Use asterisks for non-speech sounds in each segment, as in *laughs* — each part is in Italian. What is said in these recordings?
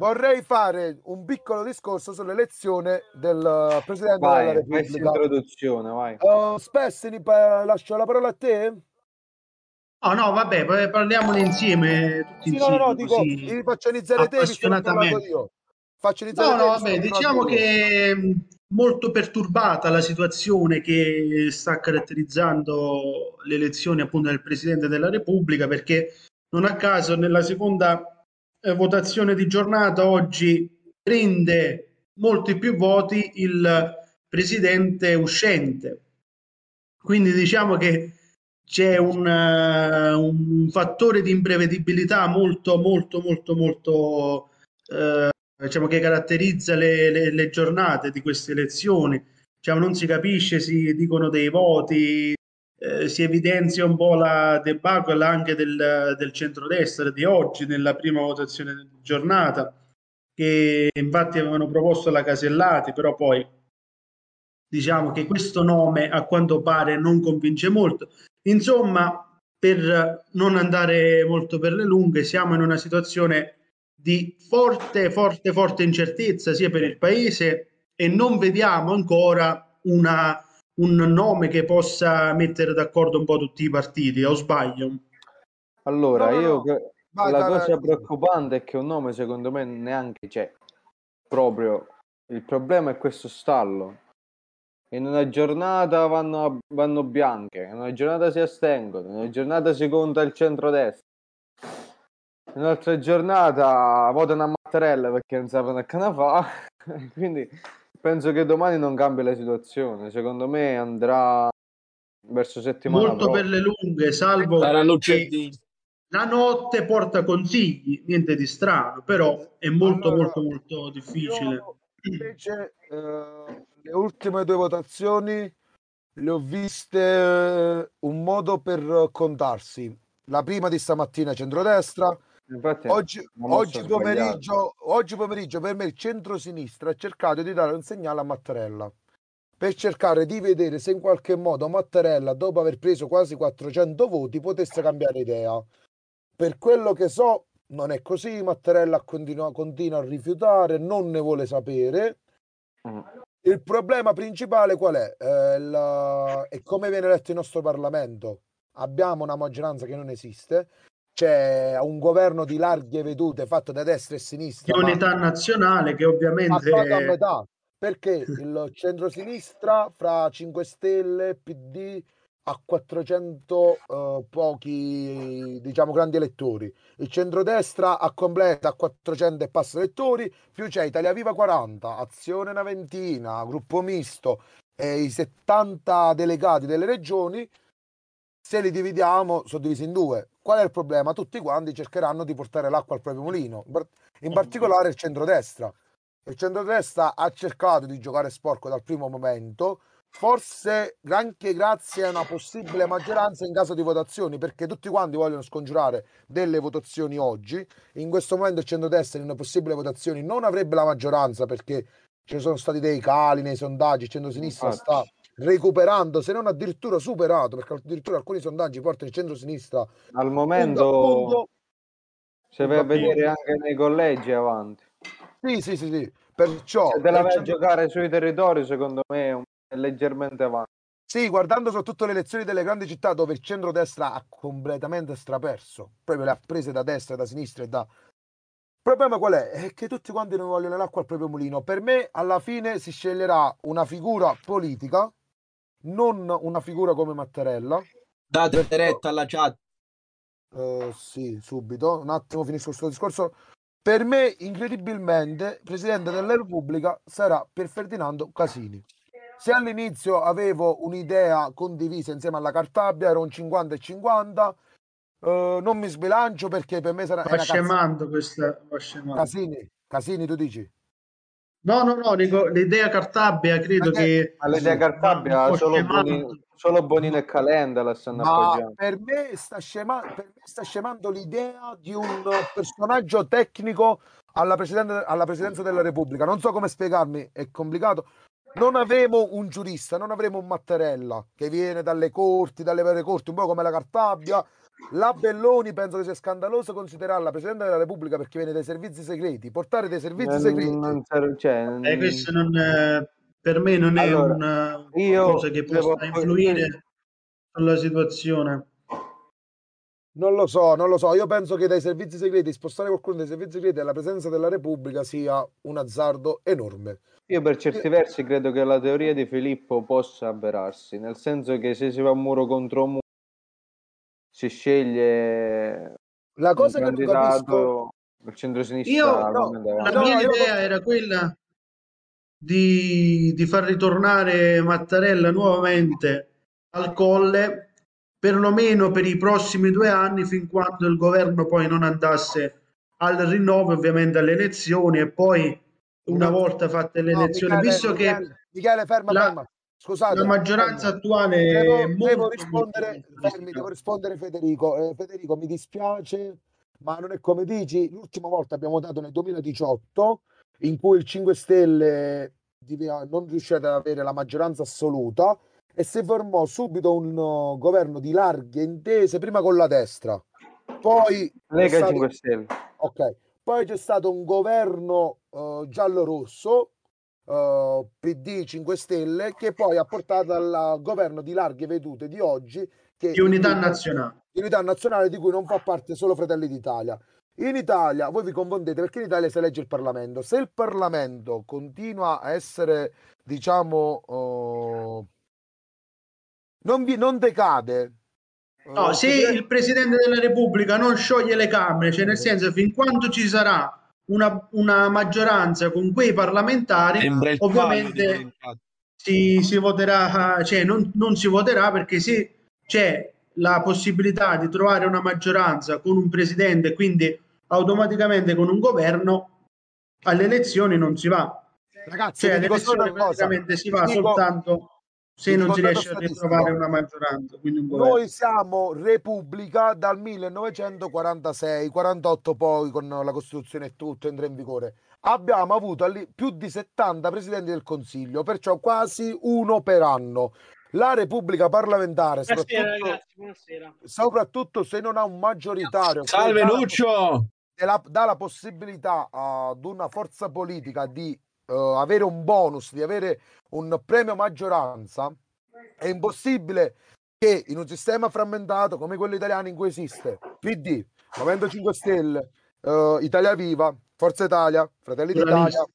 vorrei fare un piccolo discorso sull'elezione del Presidente vai, della Repubblica. introduzione, vai. Uh, Spessini, pa- lascio la parola a te. Oh no, vabbè, parliamone insieme. Tutti Sì, no, insieme, no, no, dico, ti faccio iniziare te, che io. Faccio iniziare No, te, no, vabbè, che diciamo parlato io. che mh, molto perturbata la situazione che sta caratterizzando le elezioni appunto del Presidente della Repubblica, perché non a caso nella seconda eh, votazione di giornata oggi prende molti più voti il Presidente uscente. Quindi diciamo che c'è un, eh, un fattore di imprevedibilità molto, molto, molto, molto eh, diciamo che caratterizza le, le- le giornate di queste elezioni. Diciamo, non si capisce, si dicono dei voti, eh, si evidenzia un po' la debacle anche del, del centrodestra di oggi nella prima votazione di giornata, che infatti avevano proposto la Casellati, però poi diciamo che questo nome a quanto pare non convince molto. Insomma, per non andare molto per le lunghe, siamo in una situazione di forte, forte, forte incertezza sia per il paese e non vediamo ancora una, un nome che possa mettere d'accordo un po' tutti i partiti, o sbaglio? Allora, No, io no. Vai, la vai, cosa vai. preoccupante è che un nome secondo me neanche c'è. Proprio il problema è questo stallo. In una giornata vanno, vanno bianche, in una giornata si astengono, in una giornata si conta il centrodestra, in un'altra giornata votano a Mattarella perché non sapevano che ne fa. *laughs* Quindi penso che domani non cambia la situazione. Secondo me andrà verso settimana Molto per prossima. le lunghe, salvo Saranno che la notte porta consigli, niente di strano, però è molto, Allora, molto, molto difficile. Invece eh, le ultime due votazioni le ho viste eh, un modo per contarsi. La prima di stamattina centrodestra, Infatti, oggi, oggi pomeriggio, oggi pomeriggio per me il centrosinistra ha cercato di dare un segnale a Mattarella per cercare di vedere se in qualche modo Mattarella, dopo aver preso quasi 400 voti, potesse cambiare idea. Per quello che so, non è così. Mattarella continua, continua a rifiutare, non ne vuole sapere. Mm. Il problema principale qual è? Eh, la- è come viene eletto il nostro Parlamento. Abbiamo una maggioranza che non esiste, c'è un governo di larghe vedute fatto da destra e Di sinistra, ma unità nazionale che ovviamente a metà, perché il centrosinistra fra 5 Stelle, PD ha 400 eh, pochi, diciamo, grandi elettori. Il centrodestra a completa a 400 e passa elettori, più c'è Italia Viva 40, Azione una ventina, Gruppo Misto e i 70 delegati delle regioni. Se li dividiamo, sono divisi in due. Qual è il problema? Tutti quanti cercheranno di portare l'acqua al proprio mulino, in par- in particolare il centrodestra. Il centrodestra ha cercato di giocare sporco dal primo momento, forse anche grazie a una possibile maggioranza in caso di votazioni, perché tutti quanti vogliono scongiurare delle votazioni oggi. In questo momento il centrodestra in una possibile votazione non avrebbe la maggioranza perché ci sono stati dei cali nei sondaggi, il centrosinistra sta recuperando, se non addirittura superato, perché addirittura alcuni sondaggi portano il centrosinistra Al momento, punto. se vai a vedere anche nei collegi avanti. Sì, sì, sì, sì. Perciò Se te la vai a giocare sui territori, secondo me è leggermente avanti. Sì, guardando soprattutto le elezioni delle grandi città dove il centrodestra ha completamente straperso, proprio le ha prese da destra, da sinistra e da... Il problema qual è? È che tutti quanti non vogliono l'acqua al proprio mulino. Per me, alla fine, si sceglierà una figura politica, non una figura come Mattarella. Date retta alla chat. Eh, sì, subito. Un attimo finisco questo discorso. Per me, incredibilmente, Presidente della Repubblica sarà per Ferdinando Casini. Se all'inizio avevo un'idea condivisa insieme alla Cartabia, ero un 50 e 50, eh, non mi sbilancio perché per me sarà... è va scemando questa va scemando. Casini, Casini, tu dici? No, no, no, dico, l'idea Cartabia credo Ma che Ma l'idea Cartabia solo, scemando. Boni- solo Bonino e Calenda la stanno Ma appoggiando. per me, sta scema- per me sta scemando l'idea di un personaggio tecnico alla, alla presidenza della Repubblica. Non so come spiegarmi, è complicato. Non avremo un giurista, non avremo un Mattarella che viene dalle corti, dalle vere corti, un po' come la Cartabia, La Belloni penso che sia scandaloso considerarla Presidente della Repubblica perché viene dai servizi segreti. Portare dei servizi Non- segreti. non cioè, Eh, questo non, eh, per me non è Allora, una cosa che devo- possa influire sulla situazione. Non lo so, non lo so. Io penso che dai servizi segreti, spostare qualcuno dai servizi segreti alla presenza della Repubblica sia un azzardo enorme. Io per certi versi credo che la teoria di Filippo possa avverarsi, nel senso che se si va muro contro muro si sceglie La cosa un che non capisco, il centro-sinistra Io- no. La No, mia io- idea era quella di, di far ritornare Mattarella nuovamente al colle, perlomeno per i prossimi due anni, fin quando il governo poi non andasse al rinnovo, ovviamente alle elezioni, e poi una No, volta fatte le no, elezioni, Michele, visto che Michele, Michele, ferma, la- ferma. Scusate, la maggioranza attuale Devo, è molto, devo rispondere, molto fermi, devo rispondere Federico. Eh, Federico, mi dispiace, ma non è come dici. L'ultima volta abbiamo votato nel 2018, in cui il 5 Stelle non riuscì ad avere la maggioranza assoluta e si formò subito un uh, governo di larghe intese, prima con la destra, poi c'è Lega stato- 5 Stelle. Ok, poi c'è stato un governo eh, giallo-rosso, eh, PD 5 Stelle, che poi ha portato al governo di larghe vedute di oggi, che di unità nazionale. di unità nazionale di cui non fa parte solo Fratelli d'Italia. In Italia, voi vi confondete perché in Italia si elegge il Parlamento. Se il Parlamento continua a essere, diciamo, eh, non, vi- non decade. No, eh, se il Presidente della Repubblica non scioglie le Camere, cioè nel senso fin quando ci sarà una, una maggioranza con quei parlamentari, ovviamente si, si voterà, cioè non, non si voterà perché se c'è la possibilità di trovare una maggioranza con un presidente e quindi automaticamente con un governo, alle elezioni non si va. Ragazzi, Cioè alle elezioni si va soltanto se non si riesce a ritrovare una maggioranza. Quindi un. Noi siamo Repubblica dal 1946, 48 poi con la Costituzione e tutto entra in vigore. Abbiamo avuto più di 70 presidenti del Consiglio, perciò quasi uno per anno. La Repubblica parlamentare, Buonasera soprattutto, ragazzi, buonasera. soprattutto se non ha un maggioritario, Salve dà Nuccio! e la- dà la possibilità ad una forza politica di eh, avere un bonus, di avere un premio maggioranza, è impossibile che in un sistema frammentato come quello italiano in cui esiste PD, Movimento 5 Stelle, eh, Italia Viva, Forza Italia, Fratelli d'Italia,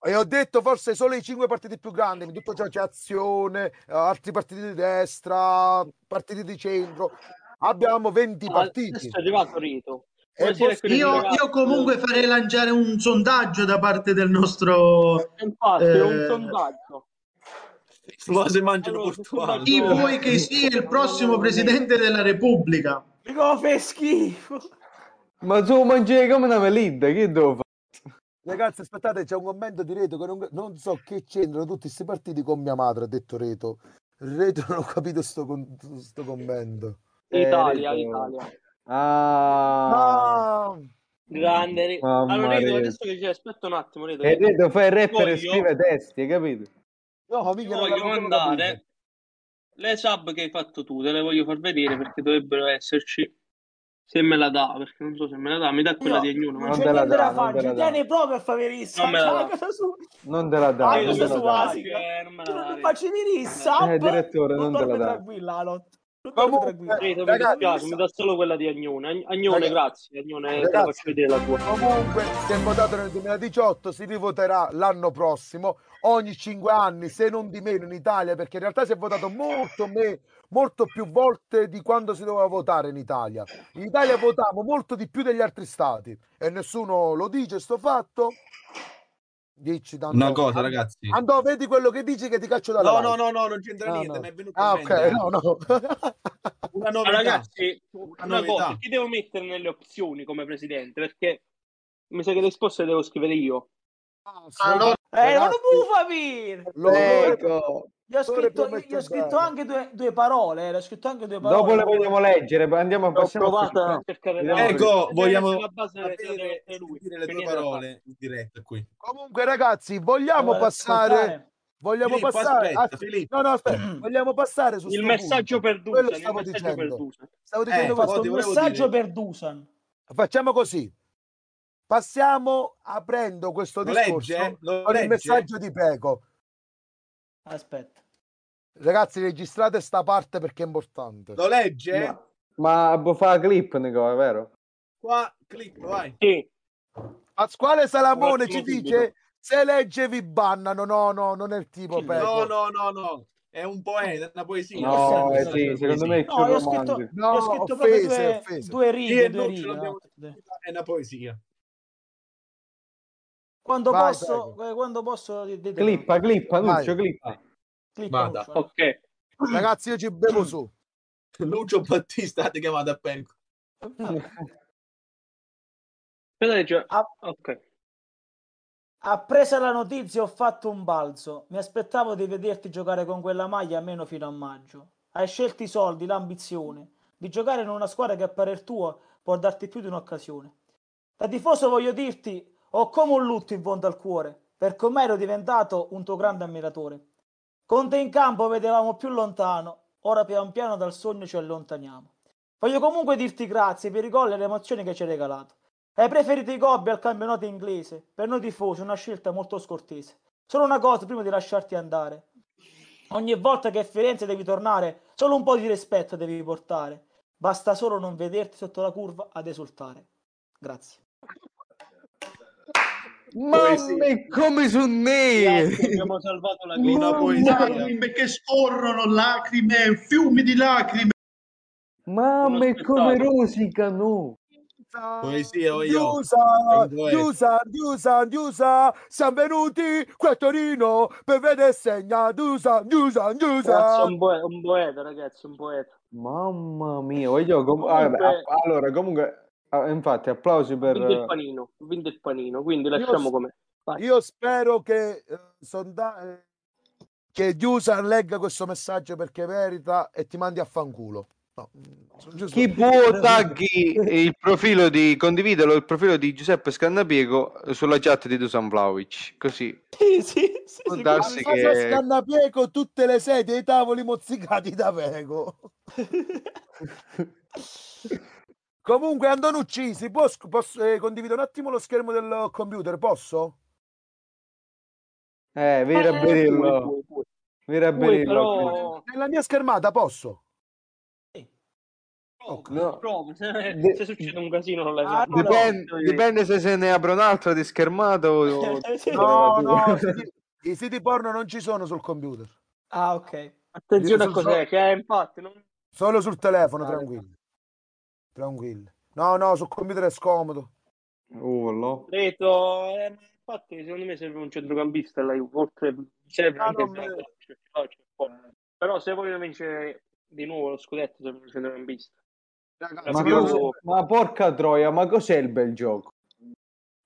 e ho detto forse solo i cinque partiti più grandi, in tutto ciò c'è Azione, eh, altri partiti di destra, partiti di centro. Abbiamo 20 Ah, partiti. Adesso è arrivato Rito. Buonasera, possibile- Io, io comunque farei lanciare un sondaggio da parte del nostro Infatti, è un eh, sondaggio. *laughs* Se mangiano Allora, portuale. chi vuoi che sia il prossimo presidente della Repubblica. Mi fa schifo. Ma tu mangi come una melida, che devo fare? Ragazzi, aspettate, c'è un commento di Reto che non, non so che c'entrano tutti questi partiti con mia madre, ha detto Reto. Reto non ho capito sto, con- sto commento. Italia, Eh, Italia. Ah, Grande. Mamma Allora, Rito, mia. adesso che c'è, aspetta un attimo, Rito. e Reto fa il rapper e Voglio- scrive testi, hai capito? no, Ti mica non voglio mandare le sub che hai fatto tu, te le voglio far vedere perché dovrebbero esserci. Se me la dà, perché non so se me la dà, mi dà quella di ognuno. Non Non te la dà, non te la ci dà. proprio a fare rissa. Non me la C'ha dà. la sua. Non te la dà, non te la dà. Eh, non me la Tu dà, non mi Rito. facci di rissa. Eh, direttore, non te la dà. tranquilla, Alot. Non dormi Comunque, tranquilla. Rito, mi Ragazzi, dispiace, mi dà solo quella di Agnone. Ag- Agnone, Ragazzi, grazie. Agnone, ragazzi, faccio vedere la tua. Comunque, si è votato nel 2018, si rivoterà l'anno prossimo, ogni cinque anni, se non di meno in Italia, perché in realtà si è votato molto, me- molto più volte di quando si doveva votare in Italia. In Italia votiamo molto di più degli altri stati e nessuno lo dice sto fatto. Dici tanto. Una cosa, ragazzi. Andò, vedi quello che dici che ti caccio dalla No, live. no, no, no, non c'entra Ah, niente, no. mi è venuto Ah, ok, no, no. *laughs* Una novità. ragazzi, Una una cosa, chi devo mettere nelle opzioni come presidente? Perché mi sa che le risposte le devo scrivere io. Allora, Eh, non lo Ecco, Gli ho scritto, gli ho scritto anche due, due parole. eh, scritto anche due parole. dopo le vogliamo leggere, poi andiamo a a cercare qui. Ecco, vogliamo sapere e lui. sentire le tue parole in diretta qui. Comunque, ragazzi, vogliamo Eh, passare. Vogliamo Filippo, passare? aspetta, ah, Filippo. no, no, aspetta. *clears throat* Vogliamo passare su Il messaggio punto. per Quello Dusan, il stavo per dicendo. Dusan. Stavo Eh, dicendo Ho questo. un messaggio dire- per Dusan. Facciamo così. Passiamo aprendo questo Lo discorso legge? Lo con il legge? messaggio di Peco. Aspetta. Ragazzi, registrate sta parte perché è importante. Lo legge? Ma, ma la clip, Nico, è vero? Qua, clic, vai. Sì, Pasquale Salamone ci dice se legge vi bannano. No, no, non è il tipo. No, no, no, no. È un poeta, è una poesia. No, eh, sì, secondo me è più No, io ho scritto, romantico. No, ho scritto proprio offese, due, offese. due righe, e due non ce righe. l'abbiamo- no? È una poesia. Quando Vai, posso, eh, quando posso Clippa, clippa, Vai. Nuccio, clippa. Clippa Vada. Ok. Ragazzi, io ci bevo su. *laughs* Lucio Battista ti chiamato a Penco. Ah. Ok. Appresa la notizia ho fatto un balzo. Mi aspettavo di vederti giocare con quella maglia almeno fino a maggio. Hai scelto i soldi, l'ambizione. Di giocare in una squadra che a parer tuo può darti più di un'occasione. Da tifoso voglio dirti, ho come un lutto in fondo al cuore, perché ormai ero diventato un tuo grande ammiratore. Con te in campo vedevamo più lontano, ora pian piano dal sogno ci allontaniamo. Voglio comunque dirti grazie per i gol e le emozioni che ci hai regalato. Hai preferito i gobbi al campionato inglese. Per noi tifosi una scelta molto scortese. Solo una cosa prima di lasciarti andare. Ogni volta che a Firenze devi tornare, solo un po' di rispetto devi portare. Basta solo non vederti sotto la curva ad esultare. Grazie. Mamma è come su. Grazie, abbiamo salvato la Una vita. poesia. Lacrime che scorrono, lacrime, fiumi di lacrime. Mamma è come rosicano. Poesia, Diusa, un poeta. Diusa, Diusa, Diusa, siamo venuti qui a Torino per vedere segna, Ragazzi, è Diusa. un, poeta, un poeta, ragazzi, un poeta. Mamma mia, voglio com- Comunque- allora comunque ah, infatti applausi per vinto il panino, vinto il panino, quindi Io lasciamo. Vai. Io spero che, eh, sonda- eh, che Diusa legga questo messaggio perché merita e ti mandi a fanculo. No, mm, chi può tagli il profilo di condividelo il profilo di Giuseppe Scannapiego sulla chat di Dusan Vlaovic così Sì, sì, sì, Può sì, darsi che- Scannapieco tutte le sedie e i tavoli mozzicati da Vego. *laughs* Comunque, Andonucci, si può posso, eh, condividere un attimo lo schermo del computer? Posso? eh Vera Eh, Berillo Vera Berillo però... Nella mia schermata posso? Prova, No. prova, se, De- *laughs* se succede un casino non l'hai Ah, fatto. no, dipende, dipende se se ne apre un'altra di schermato o... *laughs* No, no, i *laughs* siti- i siti porno non ci sono sul computer. Ah, ok. Attenzione a cos'è, che è, infatti non... Solo sul telefono, Vale. tranquilli. Tranquilli. No, no, sul computer è scomodo. Urlo. Detto, eh, ma infatti secondo me serve un centrocampista la Juve, oltre serve Ah, anche me- però se vogliono vincere di nuovo lo scudetto serve un centrocampista Ragazzi, Ma, cos'è- ma porca troia, ma cos'è il bel gioco?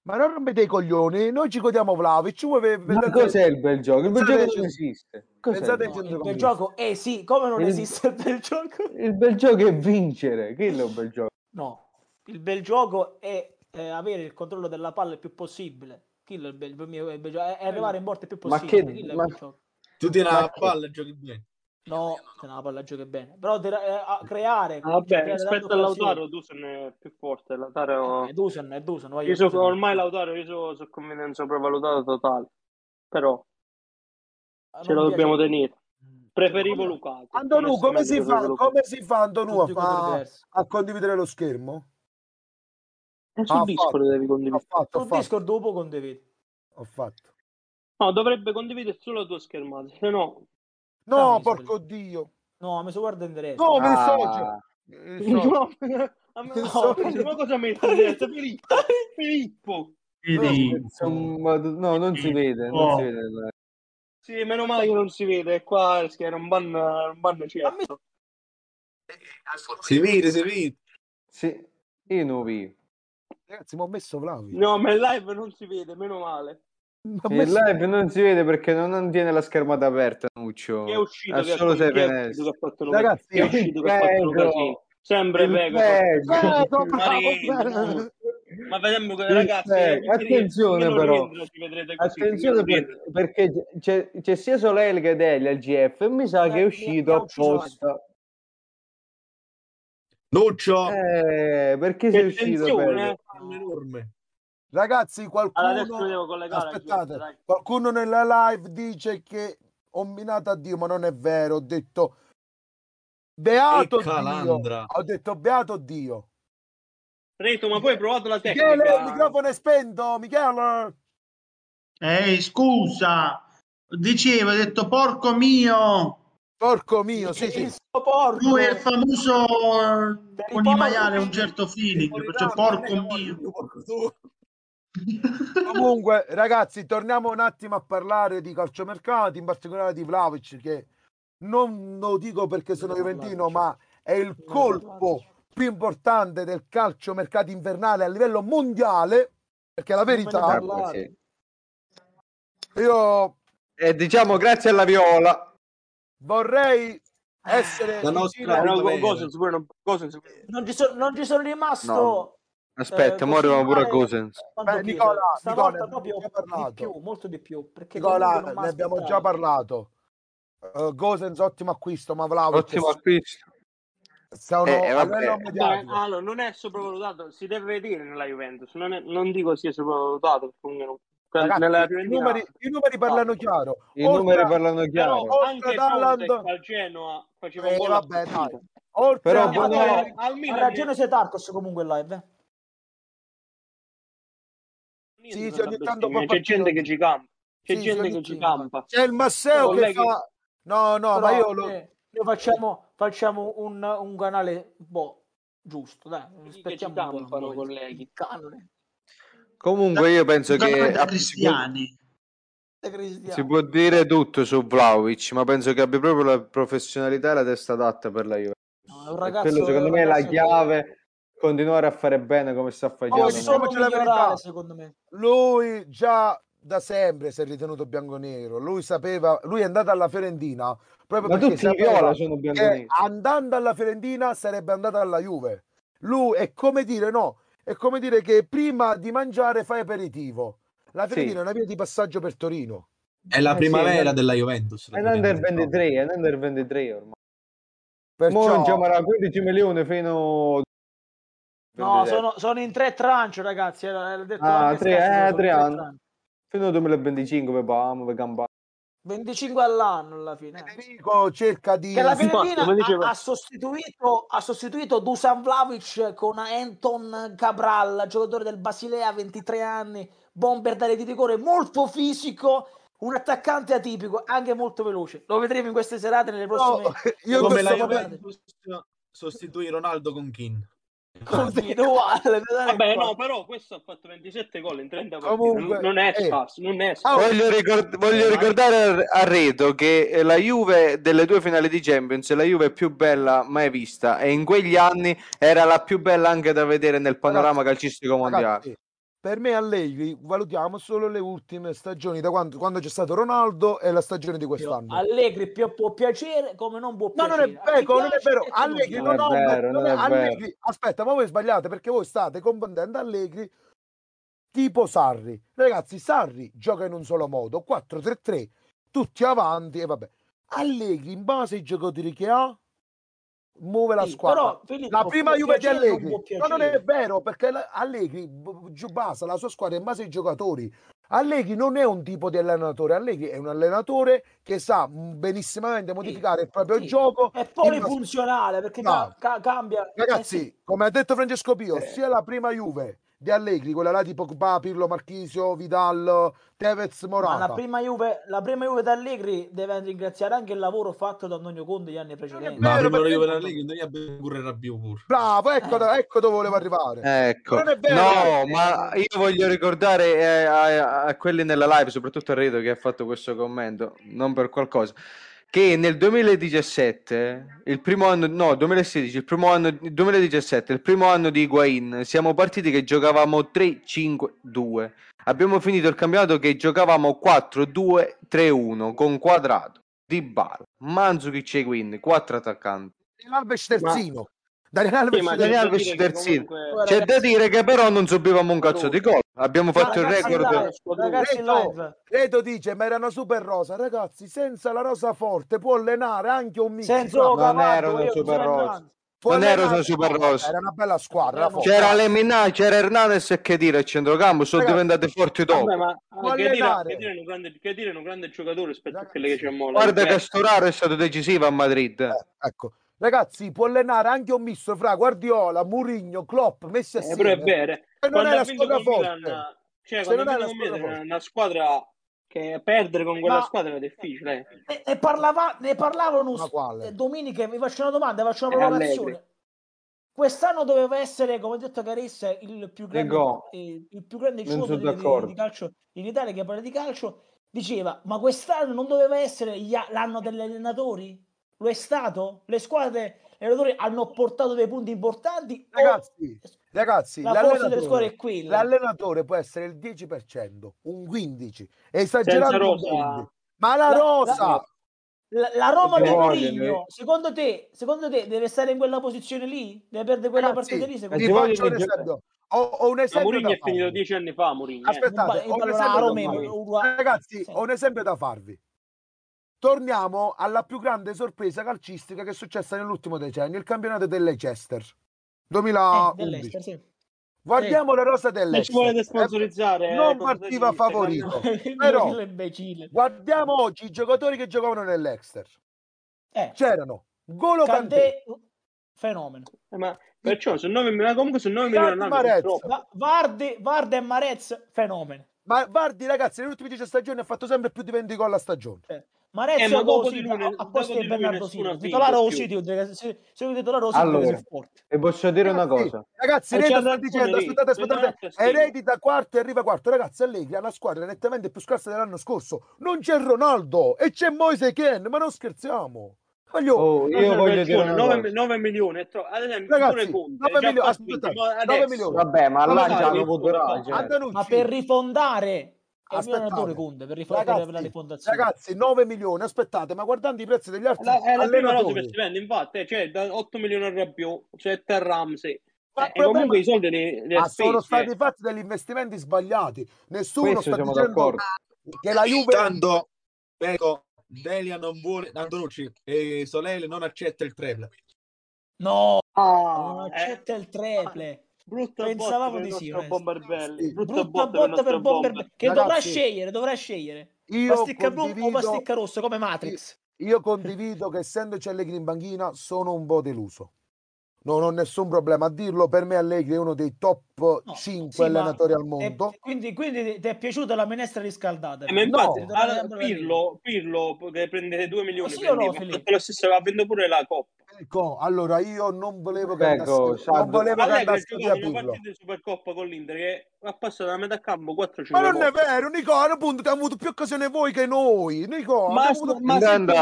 Ma non rompete i coglioni, noi ci godiamo Vlaovic. Ma cos'è il bel gioco? Il bel Pensate gioco non che- esiste. Cos'è pensate il, che- No, il bel centrocampista. gioco, eh sì, come non Il- esiste il bel gioco? il bel gioco è vincere. Che è un bel gioco? No, il bel gioco è eh, avere il controllo della palla il più possibile. Quello è il bel, è il bel gioco, è è arrivare in porta il più Ma possibile. che- è il ma- bel gioco. Tu tieni Ma la che- palla e giochi bene. No, se no la palla giochi bene. Però de- eh, a creare, Ah, vabbè, creare rispetto a. Lautaro Dusan è più forte Lautaro... È Dusan, è Dusan. voglio io so, Dusan. ormai Lautaro io sono so convinto sopravvalutato totale però Ah, ce non lo mi piace- dobbiamo tenere preferivo Come- Lukaku Antonu, come si fa, preferivo Lukaku. come si fa Antonu a, fa- a condividere lo schermo? Eh, sul Ah, Discord devi Ho condividere fatto, ho fatto, Discord dopo condividi. ho fatto. no dovrebbe condividere solo la tua schermata se no No, porco Dio. No, mi so guarda in diretta. No, mi Ah. dissocio. Mi dissocio. no, a me- So- no, *laughs* ma cosa metti in diretta? Filippo *laughs* no, non si vede. Non Oh. si vede il- sì meno male che non si vede qua era un ban un ban certo Si vede, si vede. Sì, io non vi. Ragazzi, mi ho messo Vlaovic. no ma in live non si vede meno male Ho Il messo- live non si vede perché non tiene la schermata aperta, Nuccio. Chi è uscito Ha solo sei chi è finestre. uscito che ha fatto Ragazzi, Chi è uscito che ha fatto casino sempre Vego bravo, Marino. bravo. Ma vedemmo che ragazzi, eh, eh, non attenzione non però. così, Attenzione non per- perché c'è, c'è sia Solele che Delia al GF e mi sa Mi- che è uscito apposta. Nuccio! Eh, perché Che sei uscito eh. Enorme. Ragazzi, qualcuno, Allora, aspettate, dai. qualcuno nella live dice che ho minato a Dio, ma non è vero. Ho detto beato Dio. Ho detto beato Dio. Reto, ma poi hai provato la Michele, tecnica? il microfono è spento. Michele, Ehi, scusa, dicevo, hai detto porco mio, porco mio, sì, sì. Porco. lui è il famoso con i a un certo feeling, perciò porco mio. Comunque, ragazzi, torniamo un attimo a parlare di calciomercati, in particolare di Vlaovic, che non lo dico perché sono juventino, ma è il colpo più importante del calciomercato invernale a livello mondiale, perché la verità. Eh, io E diciamo grazie alla Viola. vorrei essere La nostra- Eh, non- Non ci, so- non ci sono rimasto. No. Aspetta, eh, arriva pure male Gosens. Beh. Nicola, Stavolta Nicola, ne proprio abbiamo già parlato. di più, molto di più. Perché Nicola, comunque ne abbiamo già parlato. Uh, Gosens, ottimo acquisto, ma Vlaovic Ottimo acquisto. sono Eh, a mediatico. allora, non è sopravvalutato, si deve vedere nella Juventus, non, è- non dico sia sopravvalutato, comunque non- quella- Ragazzi, nella i, numeri, i numeri parlano chiaro. I Oltre numeri a- parlano Però chiaro. oltre anche Conte al Genoa faceva Eh, un a vabbè, dai. Oltre Però a- buono- al Ha Milan ragione Setarcos comunque in live. Sì, sì, ogni tanto c'è gente che ci campa, c'è Sì, gente che ci campa. C'è il Masseo che Colleghi- fa... No, no, ma Però, io lo... eh, noi facciamo, facciamo un, un canale boh, giusto, dai. Che po'. campano, noi. colleghi. Canone. Comunque io penso che Davanti a ah, cristiani. Cristiano. si può dire tutto su Vlaovic, ma penso che abbia proprio la professionalità e la testa adatta per la Juve. No, è un ragazzo, quello secondo me è la che- chiave continuare a fare bene come sta facendo. diciamo la migliorare, verità- secondo me. Lui già da sempre si è ritenuto bianconero. Lui sapeva... Lui è andato alla Fiorentina proprio Ma perché tutti viola sono bianconeri. andando alla Fiorentina sarebbe andato alla Juve. Lui è come dire no, è come dire che prima di mangiare fai aperitivo. La Fiorentina Sì. è una via di passaggio per Torino. È la Eh, primavera sì, della Juventus. la È un under Juventus. 23, è un under 23 ormai. Perciò Mo diciamo era 15 milioni fino No, 27. sono, sono in tre tranche, ragazzi. Era, era detto Ah, tre- Scarsi, eh, tre anni. tranche. fino al 2025 per Pam, per Campania. 25 all'anno alla fine. eh. Federico cerca di Che la diceva- ha, ha sostituito, ha sostituito Dusan Vlaovic con Anton Cabral, giocatore del Basilea, 23 anni, bomber da reti di rigore, molto fisico, un attaccante atipico, anche molto veloce. Lo vedremo in queste serate, nelle No, prossime... io Come la Juventus sostituì Ronaldo con Kin. Vabbè, no, però questo ha fatto 27 gol in 30 partite. Comunque, non, non è eh. scarso, non è Ah, scarso. Voglio, ricord- voglio ricordare a- a Reto che eh, la Juve delle due finali di Champions è la Juve più bella mai vista e in quegli anni era la più bella anche da vedere nel panorama calcistico mondiale. Ragazzi, per me Allegri valutiamo solo le ultime stagioni da quando, quando c'è stato Ronaldo e la stagione di quest'anno. Allegri più- può piacere come non può No, piacere. non è vero, non è vero. Allegri. Non non, è vero, non è- Allegri, aspetta, ma voi sbagliate perché voi state confondendo Allegri tipo Sarri. Ragazzi, Sarri gioca in un solo modo, 4-3-3, tutti avanti e vabbè. Allegri in base ai giocatori che ha muove la Sì, squadra. però, la prima Juve di non Allegri. può No, non è vero, perché Allegri basa la sua squadra in base ai giocatori. Allegri non è un tipo di allenatore, Allegri è un allenatore che sa mm, benissimamente modificare il proprio sì. gioco. È polifunzionale perché Bravo. ca- ca- cambia. eh Ragazzi, sì. come ha detto Francesco Pio, sia la prima Juve di Allegri, quella là di Pogba, Pirlo, Marchisio, Vidal, Tevez, Ma Morata. la prima Juve, la prima Juve d'Allegri deve ringraziare anche il lavoro fatto da Antonio Conte gli anni precedenti. Prima la perché- Juve Lega non abbiamo pure Rabiot pure. Bravo, ecco, Eh. ecco dove volevo arrivare. Ecco, Non è vero, no, eh. ma io voglio ricordare eh, a, a quelli nella live, soprattutto a Reto che ha fatto questo commento, non per qualcosa, che nel 2017, il primo anno, no, 2016, il primo anno, il 2017, il primo anno di Higuain, siamo partiti che giocavamo 3-5-2. Abbiamo finito il campionato che giocavamo 4-2-3-1 con Quadrato, Dybala, Mandzukic e Quinn, quattro attaccanti. L'Alves terzino. Daniele Alves Sì, ma terzino. Daniele c'è da Alves dire che terzino. comunque- C'è da dire che però non subivamo un cazzo di gol. Abbiamo fatto il ragazzi, record. live, ragazzi live. credo dice, ma erano super rosa. Ragazzi, senza la rosa forte può allenare anche un mix. Senza. Non Cavazzo, erano super rosa. Non ero allenare- super rosa. Era una bella squadra. era forte. C'era Lemina, c'era Hernandez e che dire a centrocampo, sono Ragazzi, diventati forti dopo. Vabbè, ma Può che dire, che dire è un grande, che dire un grande giocatore rispetto a Ragazzi, quelle che c'è mo. Guarda Cioè, che Storaro è stato decisivo a Madrid. Eh, ecco. Ragazzi, può allenare anche un misto fra Guardiola, Murigno, Klopp, messi eh, assieme. però è vero. E non Quando è la squadra forte. Milan, cioè, Se non è la squadra forte. una squadra che perdere con quella Ma- squadra è difficile. eh. Ne, ne parlava- ne parlavano eh, domenica, vi faccio una domanda, faccio una Eh, provocazione. Quest'anno doveva essere, come ha detto Caressa, il più grande, eh, il più grande sono di, di- di calcio in Italia che parla di calcio. Diceva, ma quest'anno non doveva essere gli l'anno degli allenatori? Lo è stato? Le squadre, gli allenatori hanno portato dei punti importanti? o Ragazzi, ragazzi, la forza delle squadre è quella? L'allenatore può essere il 10%, un 15%, esagerando Senza un rosa. 20%. Ma la La- rosa, la- La, la Roma vogliono, Mourinho, eh. secondo te, secondo te deve stare in quella posizione lì? Deve perdere quella Ragazzi, partita lì? Secondo Eh, te? faccio un esempio. Ho, ho un esempio Mourinho da è finito dieci anni fa, Mourinho. eh. Aspettate, Io ho un esempio Roma. Ragazzi, Sì. ho un esempio da farvi. Torniamo alla più grande sorpresa calcistica che è successa nell'ultimo decennio, il campionato del Leicester. Eh, 2011. dell'Ester, sì. Guardiamo le rose del Non ci Leicester. volete sponsorizzare? Eh, eh, non cosa partiva favorito. *laughs* Però-. Guardiamo oggi i giocatori che giocavano nell'Exter. Eh, C'erano Golo Kanté, Kanté, fenomeno. Eh, ma perciò sono 9 milioni, comunque sono 9 Icardi milioni all'anno, Marez. purtroppo. Va- Vardi, Vardi e Marez, fenomeno. Ma Vardi ragazzi negli ultimi 10 stagioni ha fatto sempre più di 20 gol a stagione. Eh, Eh, ma è dopo così, di lui a, dopo posto di Bernardo Silva. Titolare o. City, se, un titolare o City Allora. forte. E posso dire una Ragazzi, cosa? Ragazzi, E Reto c'ha sta dicendo, aspettate, aspettate, eredita quarto e arriva quarto. Ragazzi, Allegri ha una squadra nettamente più scarsa dell'anno scorso. Non c'è Ronaldo e c'è Moise Ken, ma non scherziamo. Voglio... Oh, No, io voglio dire una 9, cosa. 9 milioni è troppo. Ad esempio, Ragazzi, Conte, 9 già milioni, ma 9 adesso- milioni. Vabbè, ma là già sai, hanno avuto ma- eh. Per rifondare Aspettate. Conte, per rifondare per la Ragazzi, rifondazione. ragazzi, 9 milioni, aspettate, ma guardando i prezzi degli altri La- è la prima cosa per allenatori, stipendi, infatti, eh, cioè da 8 milioni a Rabiot, 7 a Ramsey. Ma Eh, e comunque i soldi li, li sono spesi, stati eh. fatti degli investimenti sbagliati. Nessuno Questo sta siamo dicendo d'accordo. che la Juve Tanto, ecco, Delia non vuole, Andonucci e Solele non accetta il treble. No, Ah, non eh, accetta il treble. brutta Pensavamo botta per di sì. Bomberbelli. Sì, Brutta, Brutta botta, botta per Bomber Bomber. che dovrà Ragazzi, scegliere, dovrà scegliere. io Pasticca blu o condivido, pasticca rosso come Matrix. io condivido che essendoci Allegri in banchina sono un po' deluso. Non ho nessun problema a dirlo, per me Allegri è uno dei top No, 5 sì, allenatori al mondo. quindi, quindi ti è piaciuta la minestra riscaldata? Eh, infatti, No. allora, Pirlo, Pirlo che prende 2 milioni Sì o no, lo stesso, vinto pure la Coppa. Ecco, allora io non volevo che Ecco, andasse, non volevo che andasse via Pirlo. partita di Supercoppa con l'Inter che ha passato da metà campo 4-5 Ma non è volte. vero, Nicola, appunto, abbiamo avuto più occasioni voi che noi. Nicola, Ma, avuto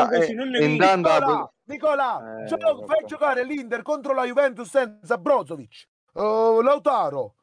così eh, non ne intanto- Nicola, Nicola, Eh, gio- vabbè. fai giocare l'Inter contro la Juventus senza Brozovic, eh, Lautaro,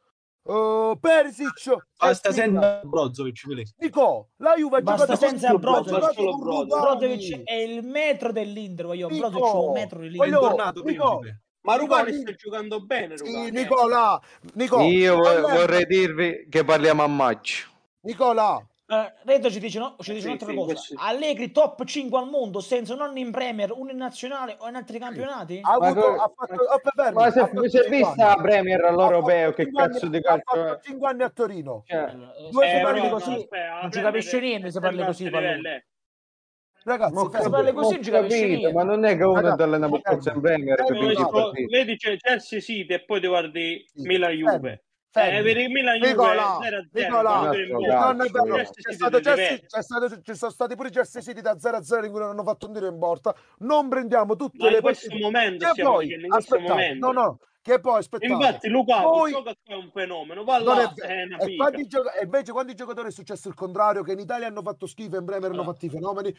eh, Perisic. Basta senza Brozovic. Nico, la Juve ha Basta senza Brozovic. Brozovic. Brozovic è il metro dell'Inter, voglio. Nico, Brozovic è un metro dell'Inter. tornato Nico. Ma Rugani Rugani- sta giocando bene, Sì, eh. Nicola, Nico, Io vorrei dirvi che parliamo a maggio. Nicola, Eh, Reto ci dice, no, ci dice Sì, un'altra sì, cosa. questo- Allegri top 5 al mondo, senza non in Premier, uno in nazionale o in altri campionati? ha Ma avuto, co- ha fatto, oh, fermi, Ma se fatto si è vista anni. la Premier all'europeo, che cazzo anni- di Ha calcio fatto è? 5 anni a Torino. Cioè, Eh, Due se se parli parli così, aspetta, non ci Premier niente se parli così. parli- eh. Ragazzi, Ma se parli capito, così non ci niente. ma non è che uno Ragazzi, ti allena per fermi. forza in Premier Vedi, Chelsea City e poi ti guardi Sì, Milan fermi. Eh, vedi Milan Juve Nicola, 0 a 0. Nicola, ci sono stati pure i Chelsea City da 0 a 0 in cui non hanno fatto un tiro in porta. Non prendiamo tutte Ma le in questo partite. momento Che poi, in questo aspettate, momento. no, no, che poi aspettate. Infatti Lukaku Poi- è un fenomeno, va là, e, figa. quando i gioca- e invece quando i giocatori è successo il contrario, che in Italia hanno fatto schifo e in Bremer hanno Allora, fatto i fenomeni.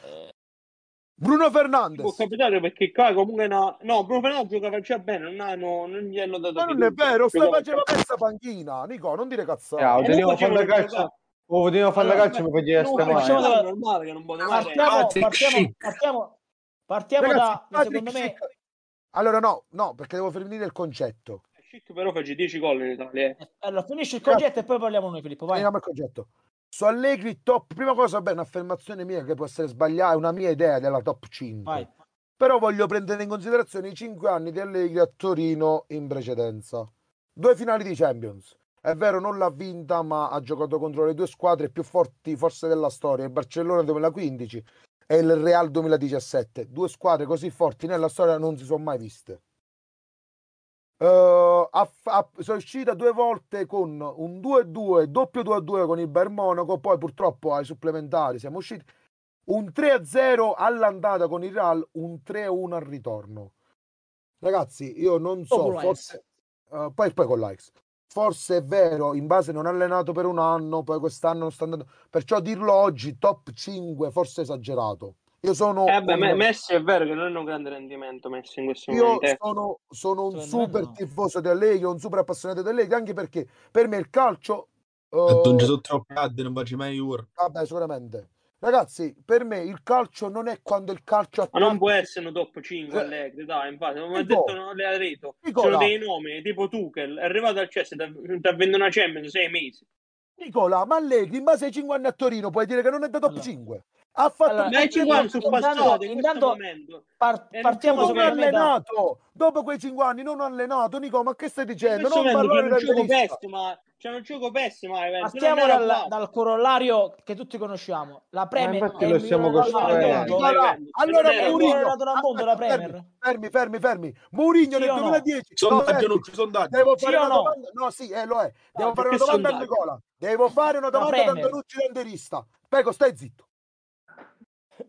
Eh, Bruno Può Fernandes. capitare perché qua comunque no, no Bruno Fernandes giocava già bene, non, hanno, non gli hanno dato Ma non è vero, sta facendo mezza panchina. Nico, non dire cazzate. Teniamo a fare la calcio. giocare. Oh, a fare la calcio mi facevi non sta facciamo male. da- è normale che non potevate Partiamo, partiamo, partiamo, partiamo Ragazzi, da, secondo me, Allora no, no, perché devo finire il concetto. Schick però fece 10 gol in Italia. eh. Eh, Allora, finisci il concetto e poi parliamo noi, Filippo. Vai. Finiamo il concetto. Su Allegri top, prima cosa, beh, un'affermazione mia che può essere sbagliata, è una mia idea della top 5. Vai. Però voglio prendere in considerazione i 5 anni di Allegri a Torino in precedenza. Due finali di Champions. È vero, non l'ha vinta, ma ha giocato contro le due squadre più forti forse della storia, il Barcellona 2015 e il Real 2017. Due squadre così forti nella storia non si sono mai viste. Ha fa- ha- sono uscita due volte con un 2-2, doppio 2-2 con il Bayern Monaco, poi purtroppo ai supplementari siamo usciti un 3-0 all'andata con il Real, un 3-1 al ritorno. Ragazzi, io non so, forse eh, poi, poi con l'Ajax. Forse è vero, in base non ha allenato per un anno, poi quest'anno non sta andando. Perciò dirlo oggi top 5 forse esagerato. Io sono Eh, vabbè, un- Me- Messi è vero che non è un grande rendimento Messi in questo io momento. eh. sono, sono un Secondo me super no. tifoso di Allegri, un super appassionato di Allegri, anche perché per me il calcio eh, Aggiunge sotto troppi cadde, non faccio mai ur. vabbè, sicuramente. Ragazzi, per me il calcio non è quando il calcio ha Ma non può essere un top 5 Eh, Allegri, dai, infatti, come ha Nico, detto non le ha detto. Nicola. Sono dei nomi, tipo Tuchel, è arrivato al Chelsea, ti ha venduto una Champions sei mesi. Nicola, ma Allegri in base ai 5 anni a Torino puoi dire che non è da top Allora. 5. Ha fatto Allora, Ma i 5 anni sono intanto- passati in questo intanto- momento. Par- E non partiamo non allenato. Dopo quei 5 anni non ha allenato. Nico, ma che stai dicendo? Non parlare un da gioco pessimo, c'è un gioco pessimo. eh, Partiamo dal, dal corollario che tutti conosciamo. La Premier infatti lo stiamo costruendo. allora il Mourinho, la aspetta, Premier. fermi, fermi, fermi. Mourinho Sì nel o no? 2010. no, Sondaggio non c'è sondaggio. Devo fare una no? domanda. No, sì, eh, lo è. Devo Ah, fare una domanda a? Nicola. Devo fare una domanda a. Antonucci Landerista. Prego, stai zitto.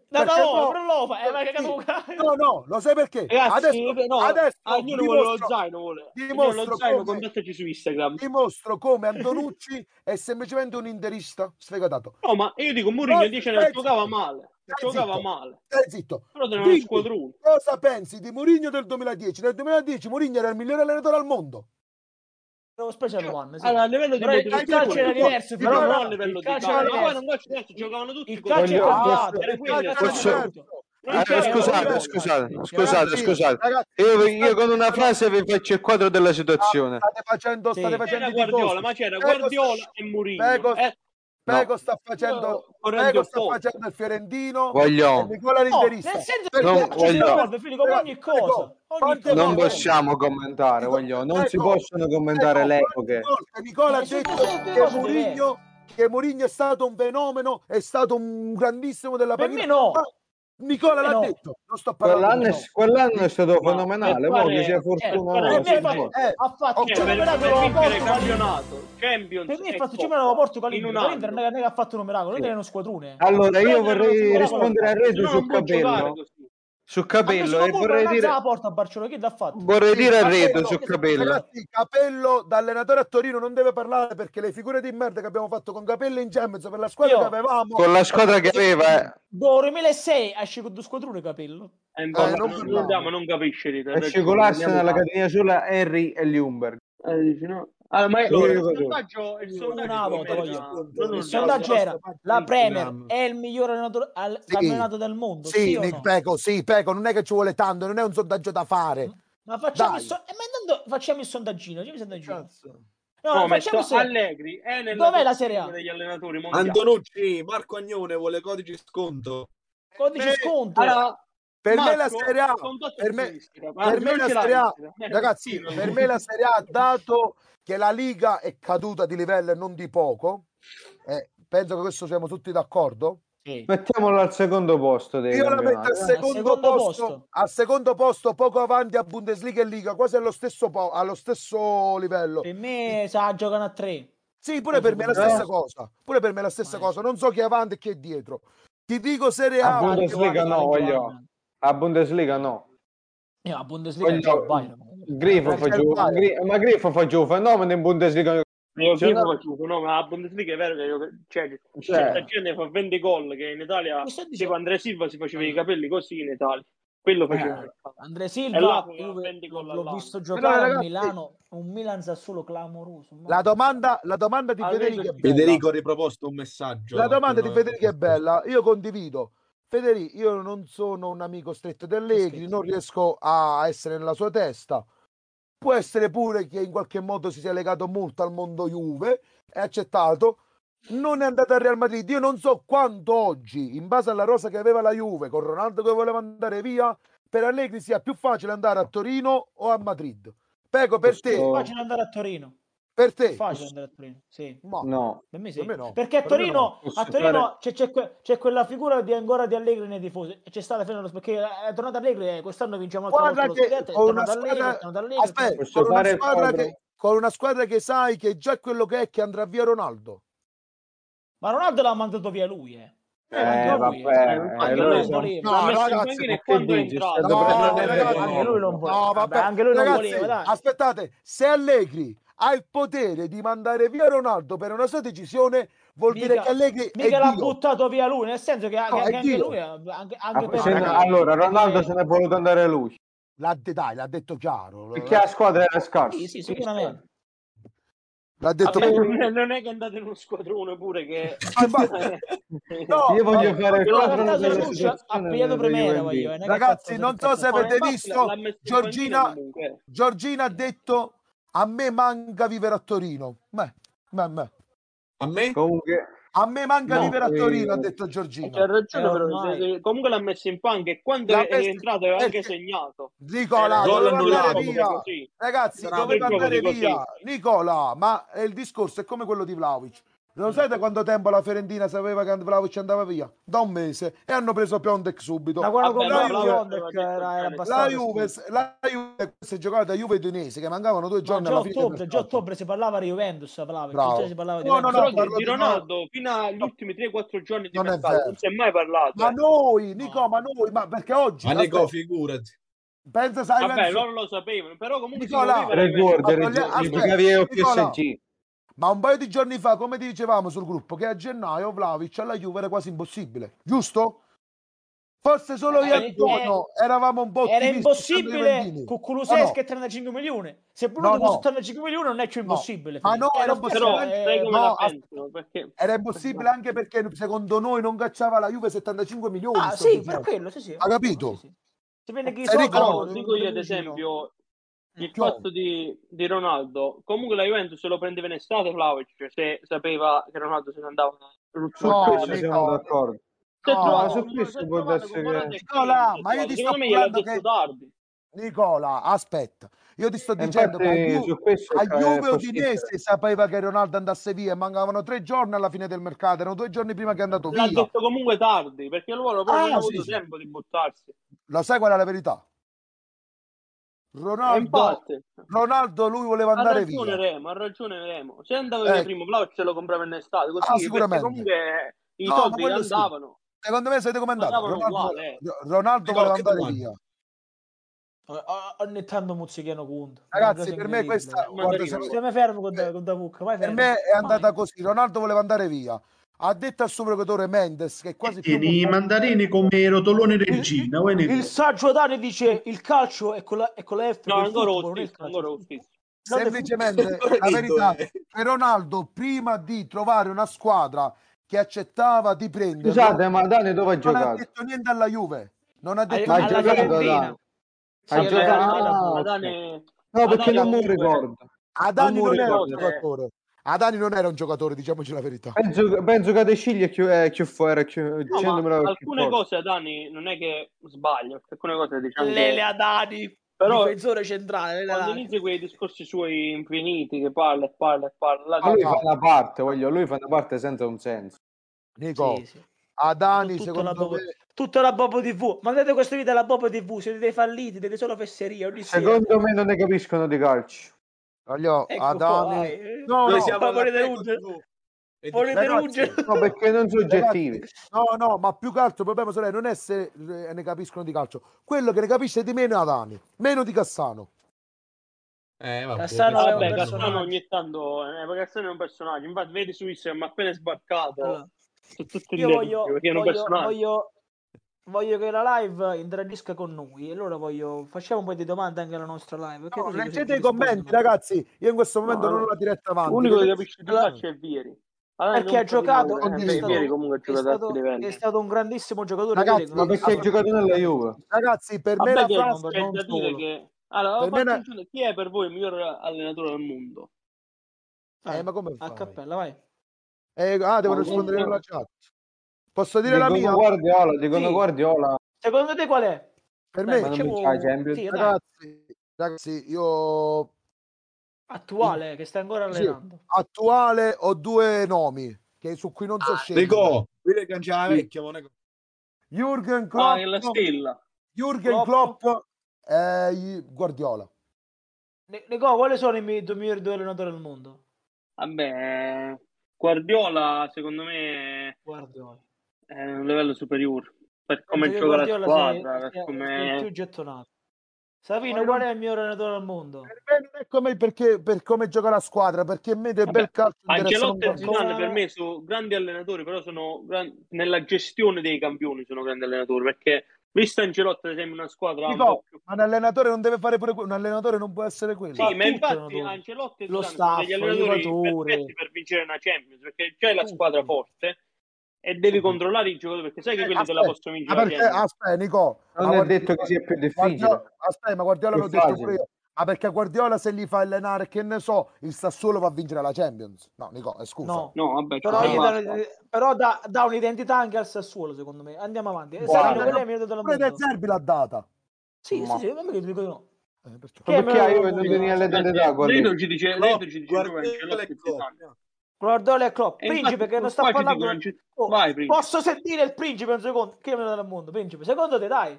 No, no? però lo fa, eh, ma che Sì. No, no, lo sai perché? Ragazzi, adesso, no, adesso io non volevo lo dimostro, zaino, vuole. Dimostro lo zaino, come- su Instagram. dimostro come Antonucci è semplicemente un interista sfegatato. No, ma io dico Mourinho No, 10 anni stai giocava male. Stai Giocava zitto. male. Stai zitto. Però uno squadrone. Cosa pensi di Mourinho del 2010? Nel 2010 Mourinho era il migliore allenatore al mondo. Lo special one, sì. Allora, a livello di Però il calcio era diverso, però non a livello di calcio Ma poi non calcio diverso, giocavano tutti Il con- calcio era. Non Eh, c'era scusate, scusate, scusate, scusate. Io, io con una frase vi faccio il quadro della situazione. State facendo, Sì. state C'era facendo i Guardiola, ma c'era Guardiola e Mourinho. Eh, Pego No. sta facendo, Pego sta facendo il Fiorentino Voglio- Nicola No, l'interista. nel senso che Non voglio- Filippo, come ogni cosa. Ogni quante cosa Non possiamo commentare, voglio. Non si possono commentare le epoche. Nicola ha detto che. Mourinho, che Mourinho è stato un fenomeno, è stato un grandissimo della Per me no. Nicola l'ha no. detto, non sto parlando Quell'anno, è, quell'anno è stato Ma fenomenale. per Mo che sia eh, fortuna no, ha fatto, Eh, ha fatto Cioè, per, un miracolo per vincere il campionato, Champions Per me e Coppa miracolo Portugal in un l'Inter anno. non è che ha fatto un miracolo, l'Inter è uno squadrone. Allora, io vorrei rispondere a può Reto Se no su non può giocare Capello. Su Capello e vorrei dire, la porta a Barcellona, che l'ha fatto? vorrei dire a Capello, Reto su Capello. Ragazzi, Capello da allenatore a Torino non deve parlare perché le figure di merda che abbiamo fatto con Capello in Champions per la squadra Io- che avevamo Con la squadra che aveva, eh. 2006 esce con due squadrone capello. E infatti Eh, non non, parliamo. non, non capisce di te. esce con l'Arsenal, la catena sola, Harry e Ljungberg. là. Eh, dici no? Allora, ma Allora, il io- sondaggio, il sondaggio volta, era- voglio. non Il sondaggio la era la Premier è il miglior allenatore al- Sì. allenato del mondo, sì, Sì, Nick no? Peco, sì, Peco, non è che ci vuole tanto, non è un sondaggio da fare. Ma facciamo Dai. il, so- eh, ma intanto facciamo il sondaggino, facciamo il sondaggino. Cazzo. No, No, il so- Allegri è nella Dov'è la Serie A? 5 degli allenatori mondiali. Antonucci, Marco Agnone vuole codici sconto. codice Eh, sconto. Allora, Per me la Marco, Serie A, per me, per me la Serie A, ragazzi, per me la Serie A, dato che la Liga è caduta di livello e non di poco, eh, penso che questo siamo tutti d'accordo. Sì. Mettiamolo al secondo posto Io la metto al secondo, secondo posto, posto. al secondo posto, poco avanti a Bundesliga e Liga, quasi allo stesso, po- allo stesso livello. Per me sa giocano a tre. Sì, pure per me è la stessa cosa. Pure per me è la stessa cosa. Non so chi è avanti e chi è dietro. Ti dico Serie A A. Bundesliga no, voglio. A Bundesliga no. Io a Bundesliga Voglio- c'è il Bayern. Grifo fa giù. Gri- ma Grifo fa giù fenomeno in Bundesliga. Io Cioè, no- faccio, no, ma la Bundesliga è vero che io, cioè, Cioè. certa gente fa 20 gol che in Italia tipo Andrea Silva si faceva i capelli così in Italia. Quello faceva. Eh. Andre E Silva, là l'ho, l'ho visto Però, giocare a ragazzi, Milano, un Milan Sassuolo clamoroso. La domanda, la domanda di Federico è vedo- bella. Federico ha riproposto un messaggio. La domanda di Federico è bella. Io condivido. Federico, io non sono un amico stretto di Allegri, non riesco a essere nella sua testa. Può essere pure che in qualche modo si sia legato molto al mondo Juve, è accettato. Non è andato al Real Madrid. Io non so quanto oggi, in base alla rosa che aveva la Juve, con Ronaldo che voleva andare via, per Allegri sia più facile andare a Torino o a Madrid. Pego per È te, facile andare a Torino. Per È te. facile andare a Torino, sì. Ma No, Per me sì. Per me no. Perché a Per me Torino, no. Posso a Torino c'è, c'è que- c'è quella figura di ancora di Allegri nei tifosi. C'è stata fino allo perché è tornato Allegri e quest'anno vinciamo un'altra Guarda che con una squadra, Allegri, aspetta, con una che, con una squadra che sai che già è quello che è che andrà via Ronaldo. Ma Ronaldo l'ha mandato via lui, eh. Eh, anche lui, vabbè, eh. eh, Anche lui lui non voleva. No, ragazzi, quando è entrato? No, anche lui non. No, vabbè, anche lui non ragazzi, voleva, dai. aspettate, se Allegri ha il potere di mandare via Ronaldo per una sua decisione, vuol dire Mica- che Allegri Mica è l'ha Dio. buttato via lui, nel senso che, No, anche lui, anche, Ah, anche per se no- ragazzi, allora, Ronaldo perché- se ne è voluto andare lui. L'ha, de- dai, l'ha detto chiaro. Perché la squadra era scarsa. Sì, sì, sicuramente. L'ha detto Vabbè, non è- che è andato in uno squadrone pure che... Ah, *laughs* No, Io voglio no, fare il quadro UND. voglio, Ragazzi, non so se avete visto, Giorgina. Giorgina ha detto a me manca vivere a Torino. Beh, beh, beh. A me? Comunque, A me manca No, vivere a eh, Torino, ha detto C'ha Giorgina. ragione, Eh, però, comunque l'ha messo in panca e quando L'ha è messo- entrato aveva anche perché- segnato. Nicola, Eh, doveva andare via. Ragazzi, doveva andare via. Nicola, ma eh, il discorso è come quello di Vlaovic. Lo sai da quanto tempo la Fiorentina sapeva che Vlaovic andava via? Da un mese e hanno preso Piontek subito. Ma quando Vabbè, la Juve- era, era La Juve, la Juve si è giocata a Juve Udinese che mancavano due Ma giorni già alla ottobre, già ottobre si parlava di Juventus, Bravo. già si parlava di No, no, Juventus. no, di di Ronaldo fino agli ultimi 3-4 giorni di Non è mercato vero. non si è mai parlato. Ma eh. noi, Nico, ma noi, ma perché oggi Ma Nico, figurati. pensa sai Vabbè, loro lo sapevano, però comunque Nicola, Ma io Nicola. PSG. Ma un paio di giorni fa, come dicevamo sul gruppo, che a gennaio Vlaovic alla Juve era quasi impossibile, giusto? Forse solo io Eh, e Bruno eravamo un po' Era impossibile con No, Kuluseschi no. e 35 milioni. Se Bruno No, ti no. 35 milioni non è più No. impossibile. Ma Fede. no, Era era impossibile, Però possibile. eh, no, pensano? Perché Era impossibile anche perché secondo noi non cacciava la Juve 75 milioni. Ah, sì, dicendo. per quello, sì, sì. Ha capito? Sì, sì. Se viene chi Se soldi, no, dico io ad esempio il fatto di, di Ronaldo comunque la Juventus lo prendeva in estate Vlaovic cioè se sapeva che Ronaldo se ne andava No, Nicola. siamo d'accordo. è No, trovato su questo può con che- Nicola, ma io ti sto parlando detto che- tardi Nicola, aspetta, io ti sto dicendo che a infatti questo a Juve. Udinese sapeva che Ronaldo andasse via mancavano tre giorni alla fine del mercato, erano due giorni prima che è andato l'ha via. detto comunque tardi perché loro poi Ah, non hanno sì, avuto sì. tempo di buttarsi Lo sai qual è la verità? Ronaldo, Ronaldo lui voleva ha andare ragione via. Remo ha ragione Remo se andava via Eh. prima Vlaovic se lo comprava in estate così Ah, sicuramente. comunque i No, ma soldi quello sì. andavano Secondo me sapete com'è andato? Andavano Ronaldo, uguali, eh. Ronaldo voleva andare domanda? via. O- o- Ogni tanto muzzichiano conto. Ragazzi, per me questa guarda, se- fermo con, da- con Davucca, vai per me è andata così. Ronaldo voleva andare via. Ha detto al suo procuratore Mendes che è quasi più Tieni i mandarini come rotolone regina. ne- Il saggio Dani dice il calcio è con la, è con la F no ancora football, è il ancora è semplicemente *laughs* la verità che Ronaldo prima di trovare una squadra che accettava di prendere Scusate, ma Dani dove ha non ha giocato? detto niente alla Juve non ha detto ha giocato. Dani. Ha giocato- No, perché non mi ricordo. Adani Non non era un giocatore Adani non era un giocatore diciamoci la verità Penso, penso che De Ciglia è più, è più fuori, è più, No, 100 ma milioni più alcune forte. cose Adani non è che sbaglio, alcune cose diciamo Lele che Adani, Però- difensore centrale. Lele quando Adani. inizi quei discorsi suoi infiniti che parla e parla e parla, Ma lui fa una parte, voglio, lui fa una parte senza un senso. Nico Sì, sì. Adani Tutta la secondo Bobo- me Tutta la Bobo TV. Mandate questo video alla Bobo TV. Siete dei falliti, dei solo fesserie. Ogni sera. Secondo me non ne capiscono di calcio. Voglio Ecco Adani qua, eh. no Noi no siamo volete ruggere? Volete ruggere? No, perché non sono oggettivi. Ragazzi, No, no, ma più che altro il problema sorella, non è se ne capiscono di calcio, quello che ne capisce di meno è Adani, meno di Cassano. Eh, vabbè, Cassano Vabbè. Cassano ogni tanto, eh, Cassano è un personaggio, infatti vedi su Instagram appena sbarcato, Allora, io gli voglio, voglio, personaggio. voglio, voglio che la live interagisca con noi. E allora voglio, facciamo un po' di domande anche alla nostra live. perché No, leggete i commenti, ragazzi. Io in questo momento No, non ho la diretta avanti. L'unico che capisce di Allora- calcio è Vieri. Allora, perché non ha giocato, è eh, stato- comunque è a stato, livelli. è stato un grandissimo giocatore. Ragazzi, Pieri, Ma perché ha giocato nella Juve? Ragazzi, per me la frase c'è da dire che... Allora, Per me la- chi è per voi il miglior allenatore del mondo? Eh, ma come a fai? cappella, vai. Eh, ah, devo rispondere no. nella chat. Posso dire la Dicono mia? Guardiola, dicono Sì. Guardiola. Secondo te qual è? Per Dai, me, la Champions. sì, ragazzi, ragazzi, io attuale, che sta ancora Sì. allenando. attuale ho due nomi che su cui non so scegliere. Dico, vedi che c'è la Sì. vecchia, Ah, Klopp, è la stella. Jürgen Klopp. Klopp e Guardiola. Nico, quali sono i miei due migliori due allenatori al mondo? Vabbè, Guardiola secondo me Guardiola. È un livello superiore. Per come gioca la squadra, il come... più gettonato. Savino, qual è il miglior allenatore al mondo? Per me non è come perché per come gioca la squadra, perché a me del Vabbè, bel calcio Ancelotti e un. Zidane per me sono grandi allenatori, però sono gran- nella gestione dei campioni sono grandi allenatori, perché visto Ancelotti ad esempio una squadra un Dico, po' più... ma un allenatore non deve fare pure quello, un allenatore non può essere quello. Sì, Ma ma infatti. Ancelotti e Lo Zidane sono degli allenatori per vincere una Champions, perché c'hai la squadra forte e devi controllare i giocatori, perché sai che quelli te la Aspetta, possono vincere aspetta, Nico, Non ma è Guardi- detto che sia più difficile. Guardiola- aspetta, ma Guardiola l'ho detto pure io. Ma perché Guardiola se gli fa allenare, che ne so, il Sassuolo va a vincere la Champions? No, Nico, eh, scusa. No. No, vabbè, Però, dà, però dà, dà un'identità anche al Sassuolo, secondo me. Andiamo avanti. Eh, Guarda, il miglior allenatore Pure del? Zerbi l'ha data. Sì, Ma- sì, sì, ma che ti dico io? Eh, il Perché io veniva mondo? l'identità quelli. Lei non ci dice, lei non ci dice Guardiola e Klopp. E Principe, infatti, che non sta parlando... Ange- Oh, Vai, Principe. Posso sentire il principe un secondo? Chi è il miglior del mondo? Principe, secondo te, dai.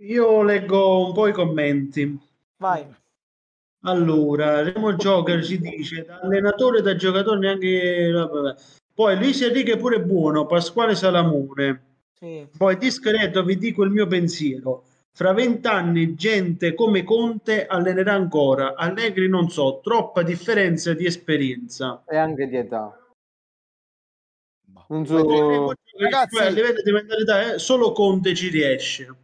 Io leggo un po' i commenti. Vai. Allora, Remo Joker ci dice da allenatore da giocatore neanche poi Luis Enrique pure buono Pasquale Salamone Sì. poi discreto vi dico il mio pensiero fra vent'anni gente come Conte allenerà ancora Allegri non so troppa differenza di esperienza E anche di età. Non so... Ragazzi- dice, "Beh, a livello di mentalità eh, solo Conte ci riesce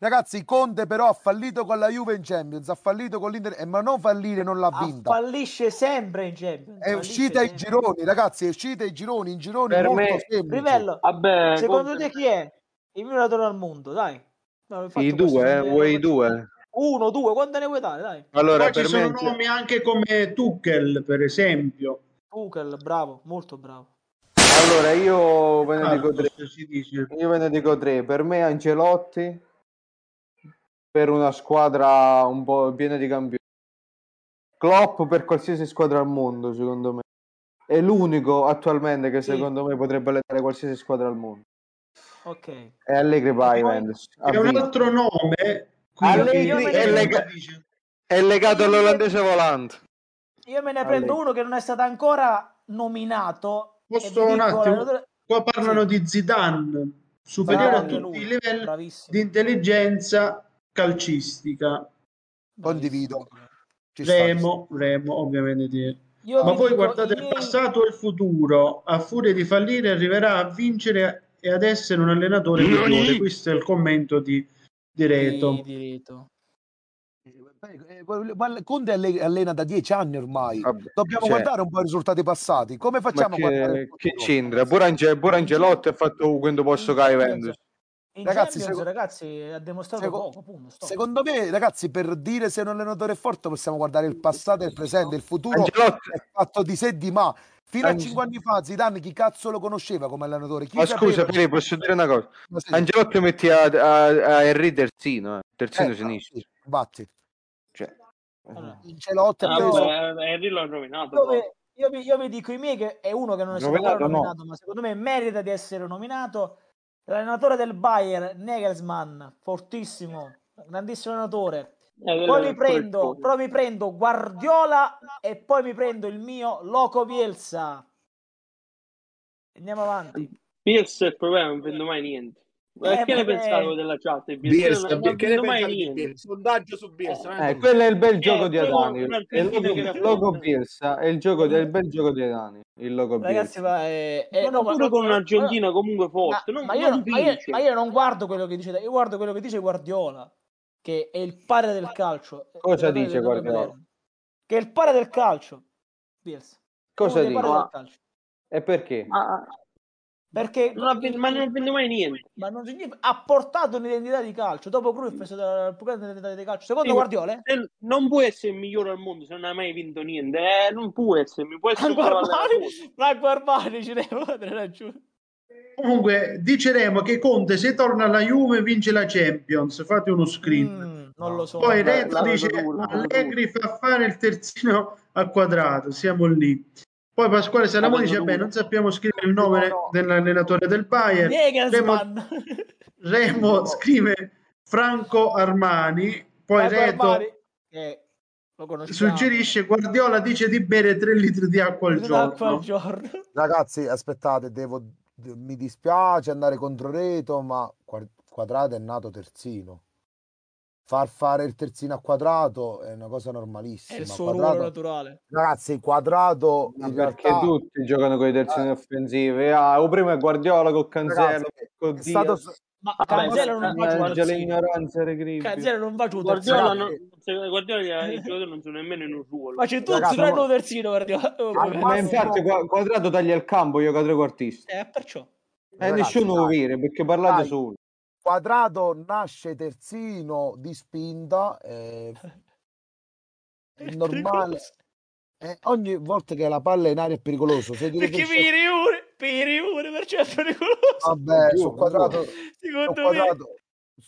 Ragazzi, Conte però ha fallito con la Juve in Champions, ha fallito con l'Inter, eh, ma non fallire non l'ha Ah, vinta. fallisce sempre in Champions. È uscita ai gironi, ragazzi, è uscita ai gironi, in gironi Per molto me-. Rivello, Vabbè, secondo Conte- te chi è il miglior al mondo? Dai. No, I due, eh, vuoi due? Uno, due, quante ne vuoi dare? Dai. Allora, poi ci sono nomi anche come Tuchel per esempio Tuchel, bravo, molto bravo. Allora, io ve ne dico tre. Io ve ne dico tre. Per me Ancelotti, per una squadra un po' piena di campioni. Klopp per qualsiasi squadra al mondo, secondo me. È l'unico attualmente che Sì. secondo me potrebbe allenare qualsiasi squadra al mondo. Ok. E Allegri. Ha e un altro nome qui Allegri io è, lega- è legato all'olandese volante. Io me ne Allegri. prendo uno che non è stato ancora nominato. Posso un attimo? Qua parlano Sì. di Zidane, superiore Bravo a tutti lui, i livelli bravissimo. di intelligenza calcistica. Condivido. Ci sta. Remo, Remo, ovviamente. di- Io Ma dico, guardate i il passato e il futuro. A furia di fallire arriverà a vincere e ad essere un allenatore migliore. Questo è il commento di, di Reto. di diritto. Eh, ma Conte alle- allena da dieci anni ormai. Vabbè, Dobbiamo cioè- guardare un po' i risultati passati. Come facciamo a guardare che, che c'entra? Pure, Ange- pure Angelotti ha fatto quando posso che Juventus. In Ragazzi, seco- ragazzi, ha dimostrato seco- poco, punto, stop. Secondo me, ragazzi, per dire se un allenatore è forte possiamo guardare il passato e il presente, il futuro Angelotti, è fatto di sé e di ma. Fino a Ange- cinque anni fa Zidane chi cazzo lo conosceva come allenatore? Chi ma scusa, Piri, posso dire una cosa? Sì. Angelotti metti a, a, a Henry terzino, eh, terzino Eh, sinistro. sì, Batti. Cioè, Allora, ha Ah, preso vabbè, Henry l'ho rovinato. vi, io vi- io vi dico i miei che è uno che non è stato Nominato, no. nominato, ma secondo me merita di essere nominato. L'allenatore del Bayern, Nagelsmann, fortissimo, grandissimo allenatore. Eh, Poi è mi prendo, poi mi prendo Guardiola e poi mi prendo il mio Loco Bielsa. Andiamo avanti. Bielsa il problema non vendo mai niente. Ma Eh, che ne voi della chat? di Bielsa? Non, non che ne vendo mai niente. Bielsa? Sondaggio su Bielsa. eh, vai. quello è il bel gioco Eh, di Adani. è È il logo, era logo. Bielsa, è il gioco del bel gioco di Adani. Il logo Ragazzi, Bielsa. ma è, è- no, ma- pure con ma- un'Argentina comunque ma, forte. non, ma io, non ma io- ma io non guardo quello che dice, io guardo quello che dice Guardiola, che è il padre del calcio. Cosa dice Guardiola? che è il padre del calcio. Bielsa. Cosa calcio. E perché? Ma, Perché non ha vinto, ma non ha vinto mai niente. ma non significa- ha portato un'identità di calcio. Dopo Cruyff è stata la più grande identità di calcio. Secondo Sì, Guardiola, eh? Se- Non può essere il migliore al mondo se non hai mai vinto niente. Eh, non può essere, mi può essere un Franco. Armani, ci deve avere ragione. Comunque, diceremo che Conte se torna alla Juve vince la Champions. Fate uno screen. Mm, non lo so. Poi Renzo dice Allegri fa fare il terzino al quadrato, siamo lì. Poi Pasquale Salamoni La dice: Beh, non sappiamo scrivere il nome No, no. dell'allenatore del Bayern. Remo. *laughs* Remo scrive Franco Armani. Poi Franco Reto Armani, suggerisce Guardiola dice di bere 3 litri di acqua al D'acqua al giorno. giorno. *laughs* Ragazzi, aspettate, devo, mi dispiace andare contro Reto, ma Qua- Quadrato è nato terzino. Far fare il terzino a Quadrato è una cosa È normalissima. il suo Quadrato- ruolo naturale. Ragazzi, Quadrato Ma in perché realtà tutti giocano con i terzini offensivi? Ah, o prima è Guardiola con Cancelo, Ragazzi, con è stato Diaz. Ma Vabbè, Cancelo non va giù. Cancelo non va giù Guardiola, non, Guardiola i giocatori non sono nemmeno in un ruolo. Ma c'è tranne ma- un terzino Guardiola. Oh, Ma infatti qua- Quadrato taglia il campo, io cadrò quartista. Eh, perciò. E Ragazzi, nessuno lo vede perché parlate Dai. solo. Quadrato nasce terzino di spinta. eh, *laughs* È normale. eh, ogni volta che la palla è in aria è pericoloso. Se Perché riesce- per i Riure, per è pericoloso. Vabbè, Giù, su quadrato, Secondo me. quadrato.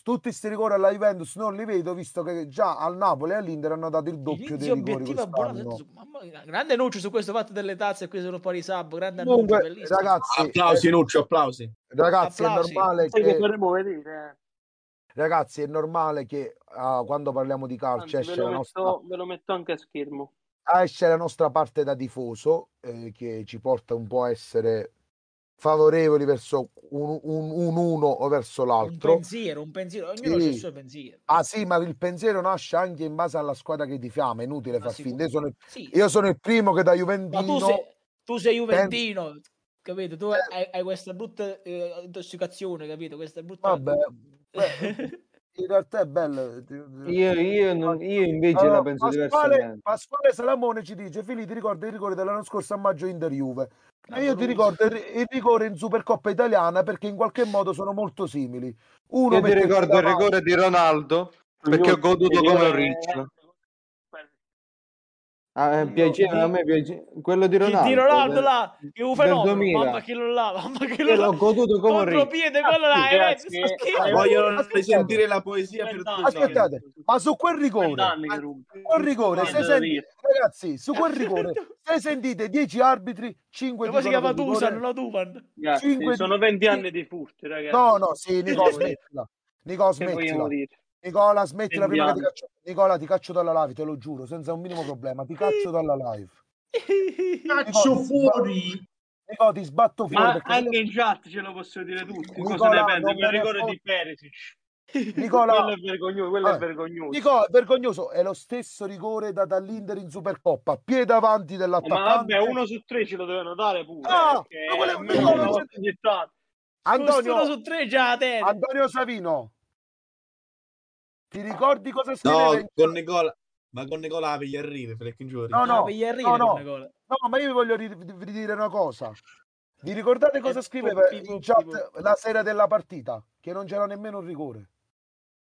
Tutti questi rigori alla Juventus non li vedo, visto che già al Napoli e all'Inter hanno dato il doppio dei Inizio rigori abbonato. Mamma mia, grande annuncio su questo fatto delle tazze qui sono fuori sub. Grande annuncio, Comunque, bellissimo. ragazzi, Applausi, eh, Nuccio, applausi. ragazzi, è Applausi. normale Sai che che, vedere. ragazzi, è normale che ah, quando parliamo di eh. calcio Anzi, ve esce lo, la, nostra, metto, ve lo metto anche a schermo. ah, esce la nostra parte da tifoso eh, che ci porta un po' a essere favorevoli verso un, un, un uno o verso Un l'altro. pensiero, un pensiero, ognuno Sì. ha il suo pensiero. Ah sì, ma il pensiero nasce anche in base alla squadra che tifiamo, è inutile Ma far finta. Io sono, Sì, io sono il primo che da ma Juventino... tu sei, tu sei Juventino, capito? Tu Eh. hai, hai questa brutta eh, intossicazione, capito? Questa brutta... Vabbè, *laughs* beh, in realtà è bello. Io, io non- io invece Allora, la penso Pasquale, diversamente. Pasquale Salamone ci dice: Fili, ti ricordi il rigore dell'anno scorso a maggio Inter Juve? E io ti ricordo il, il rigore in Supercoppa italiana perché in qualche modo sono molto simili. Uno Io ti ricordo il rigore di Ronaldo perché ho goduto come un riccio. Ah, eh, piaceva, a me piace quello di Ronaldo. di Ronaldo del- là, che un fenomeno, 2000. mamma che lo là, mamma che lo l'ho là. goduto come un riccio. Contropiede, quello là, eh, eh, Voglio aspettate. risentire la poesia per tutti. Aspettate, ma su quel rigore, quel rigore, se senti- ragazzi, su quel rigore, se *laughs* sentite 10 arbitri, 5 Come si chiama Dusan, no Duvan? Sono di- 20 sì. anni di furti, ragazzi. No, no, sì, vogliamo- smettila. Vogliamo smettila. Nicola, smettila prima che ti caccio. Nicola, ti caccio dalla live, te lo giuro, senza un minimo problema. Ti caccio dalla live. Caccio fuori. Nicola, ti sbatto fuori Ma perché anche in chat ce lo posso dire tutti. Cosa Nicola, ne pensi? Quel rigore di Perisic. Nicola, *laughs* Quello è vergognoso, quello è Eh, vergognoso. Nicola, è vergognoso. È lo stesso rigore dato all'Inter in Supercoppa. Piede avanti Eh, Ma dell'attaccante. vabbè, uno su tre ce lo dovevano dare pure. Ah, perché ma quello- Nicola, tanto. Antonio, Uno su tre già. Antonio Savino. Ti ricordi cosa scriveva No, con Nicola. Ma con Nicola gli arrivi, perché in giuri. No, no, per gli arrivi no, no. con Nicola. No, ma io vi voglio ri- ri- ridire una cosa. Vi ricordate cosa Eh, scriveva in chat poppi. la sera della partita? Che non c'era nemmeno un rigore.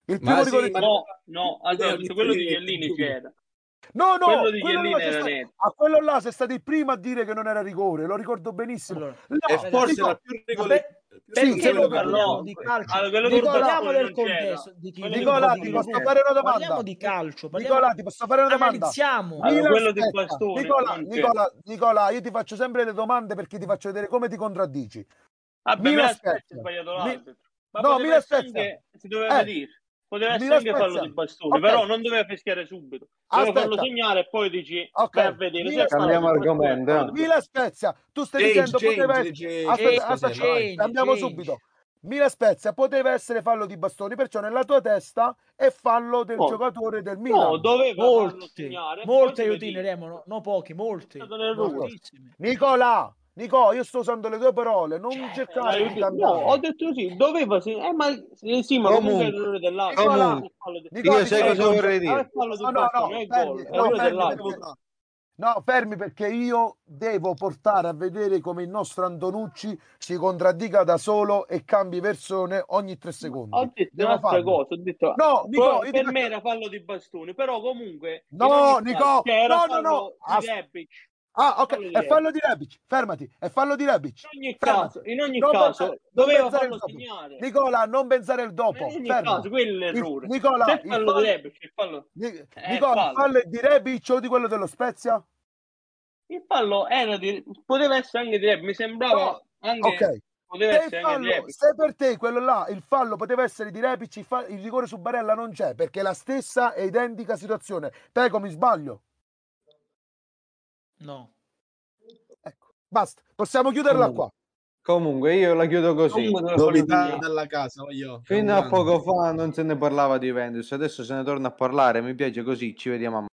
Il Ma primo sì, rigore ma- No, no, allora, Ogni quello di Chiellini c'era. No, no, quello di quello là Chiellini c'è era sta- netto. a quello là sei stato il primo a dire che non era rigore, lo ricordo benissimo. Allora, Là, E forse la più Ma perché sì, parliamo no. di calcio? Allora, quello di Parliamo del contesto di chi Nicola, ti di posso fare una domanda? Parliamo di calcio, parliamo- Nicola, ti posso fare una domanda? analizziamo. Allora, quello di aspetta. Bastoni Nicola. Nicola, Nicola, io ti faccio sempre le domande perché ti faccio vedere come ti contraddici. Me l'aspetto, Spezia. ho sbagliato Mi-. Ma No, Spezia. anche- si doveva Eh. dire. Poteva essere anche fallo di bastoni, Ok. però non doveva fischiare subito. Doveva Aspetta. farlo segnare e poi dici Ok. vai a vedere. Fallo Cambiamo argomento, eh. di Milan Spezia, tu stai Change, dicendo change, poteva change, essere... change, Aspetta, change, aspetta, change, andiamo change. subito. Milan Spezia poteva essere fallo di bastoni, perciò nella tua testa è fallo del Oh. giocatore del Milan. No, doveva farlo Molte, segnare. aiutine, dire. Remo, no, no pochi, molti. Nicola, Nico, io sto usando le tue parole, non Cioè, cercare di cambiare. no, ho detto così, doveva sì, eh, ma sì, sì, ma comunque è l'errore comunque, Nicola, io sai cosa vorrei Ah, dire? No, no, no, fermi, no, fermi. No, fermi perché io devo portare a vedere come il nostro Antonucci si contraddica da solo e cambi versione ogni tre secondi. Ho detto Devo un'altra farlo. cosa, ho detto No, Nico, per, dico- me era fallo di Bastoni, però comunque No, Nico, cioè, era no, no, fallo no, di as- Rebic. Ah, ok, è fallo di Rebic. Fermati, è fallo di Rebic. In ogni Fermati. caso, in ogni Non caso pensare- doveva farlo segnare. Nicola, non pensare il dopo. in ogni fermati. caso, quello è Il- l'errore. Nicola, Se fallo fallo- di Rebic, fallo, Ni- È Nicola, fallo. fallo di Rebic o di quello dello Spezia? il fallo era di, poteva essere anche di Rebic, mi sembrava No, anche, Ok. Se, fallo, se per te quello là, il fallo poteva essere di Rebic, il, fa- il rigore su Barella non c'è perché è la stessa e identica situazione. Prego, mi sbaglio. No. Ecco, basta. Possiamo chiuderla Comunque. qua. Comunque io la chiudo così. Novità dalla casa, voglio. Fino a poco fa non se ne parlava di Juventus, adesso se ne torna a parlare, mi piace così, ci vediamo a